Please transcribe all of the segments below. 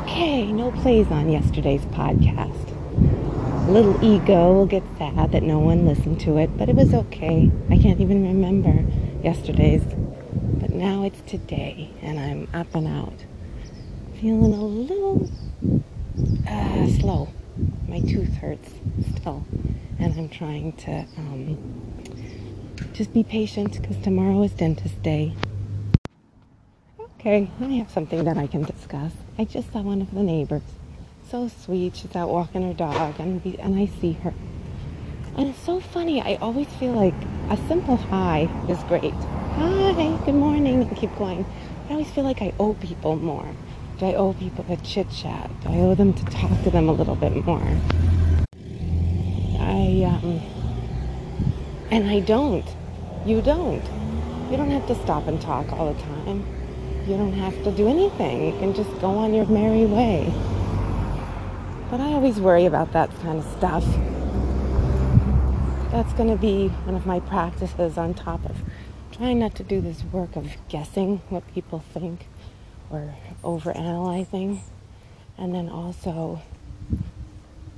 Okay, no plays on yesterday's podcast. Little ego will get sad that no one listened to it, but it was okay. I can't even remember yesterday's. But now it's today, and I'm up and out. Feeling a little uh, slow. My tooth hurts still, and I'm trying to um, just be patient because tomorrow is dentist day. Okay, I have something that I can discuss. I just saw one of the neighbors. So sweet. She's out walking her dog, and, we, and I see her. And it's so funny. I always feel like a simple hi is great. Hi, good morning, and keep going. I always feel like I owe people more. Do I owe people a chit chat? Do I owe them to talk to them a little bit more? I, um, and I don't. You don't. You don't have to stop and talk all the time. You don't have to do anything. You can just go on your merry way. But I always worry about that kind of stuff. That's going to be one of my practices on top of trying not to do this work of guessing what people think or overanalyzing. And then also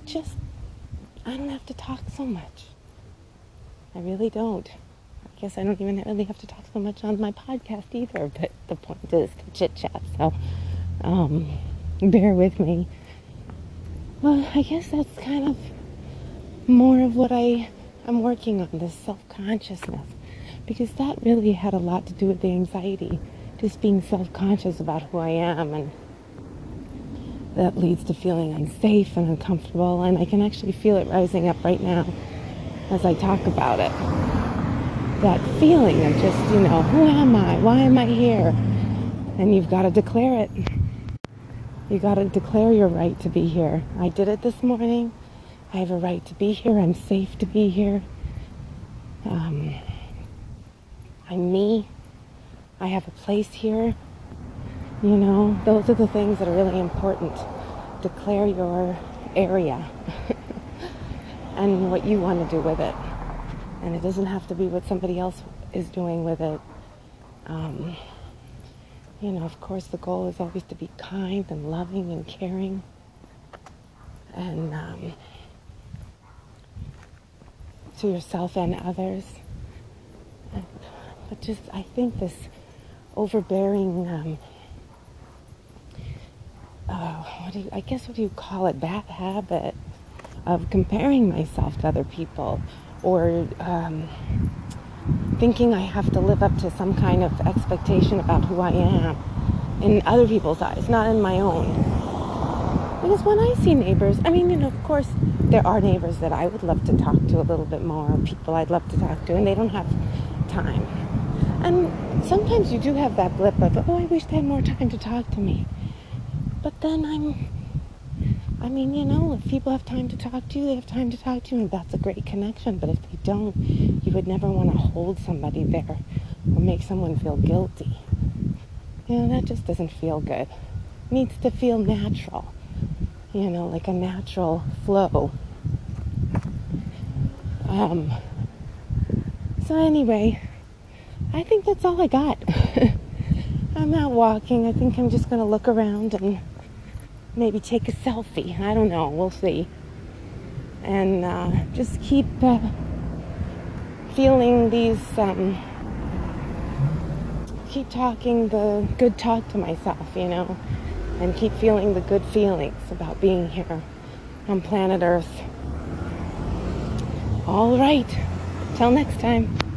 just, I don't have to talk so much. I really don't guess I don't even really have to talk so much on my podcast either, but the point is to chit chat. So um, bear with me. Well, I guess that's kind of more of what I am working on this self consciousness because that really had a lot to do with the anxiety, just being self conscious about who I am and that leads to feeling unsafe and uncomfortable and I can actually feel it rising up right now as I talk about it that feeling of just, you know, who am I? Why am I here? And you've got to declare it. You got to declare your right to be here. I did it this morning. I have a right to be here. I'm safe to be here. Um, I'm me. I have a place here. You know, those are the things that are really important. Declare your area and what you want to do with it and it doesn't have to be what somebody else is doing with it. Um, you know, of course, the goal is always to be kind and loving and caring, and um, to yourself and others. but just, I think this overbearing, um, uh, what do you, I guess, what do you call it, bad habit of comparing myself to other people or um, thinking I have to live up to some kind of expectation about who I am in other people's eyes, not in my own. Because when I see neighbors, I mean, you know, of course, there are neighbors that I would love to talk to a little bit more, people I'd love to talk to, and they don't have time. And sometimes you do have that blip of, oh, I wish they had more time to talk to me. But then I'm I mean, you know, if people have time to talk to you, they have time to talk to you, and that's a great connection. But if they don't, you would never want to hold somebody there or make someone feel guilty. You know, that just doesn't feel good. It needs to feel natural, you know, like a natural flow. Um, so, anyway, I think that's all I got. I'm out walking. I think I'm just going to look around and maybe take a selfie. I don't know. We'll see. And uh, just keep uh, feeling these, um, keep talking the good talk to myself, you know, and keep feeling the good feelings about being here on planet Earth. All right. Till next time.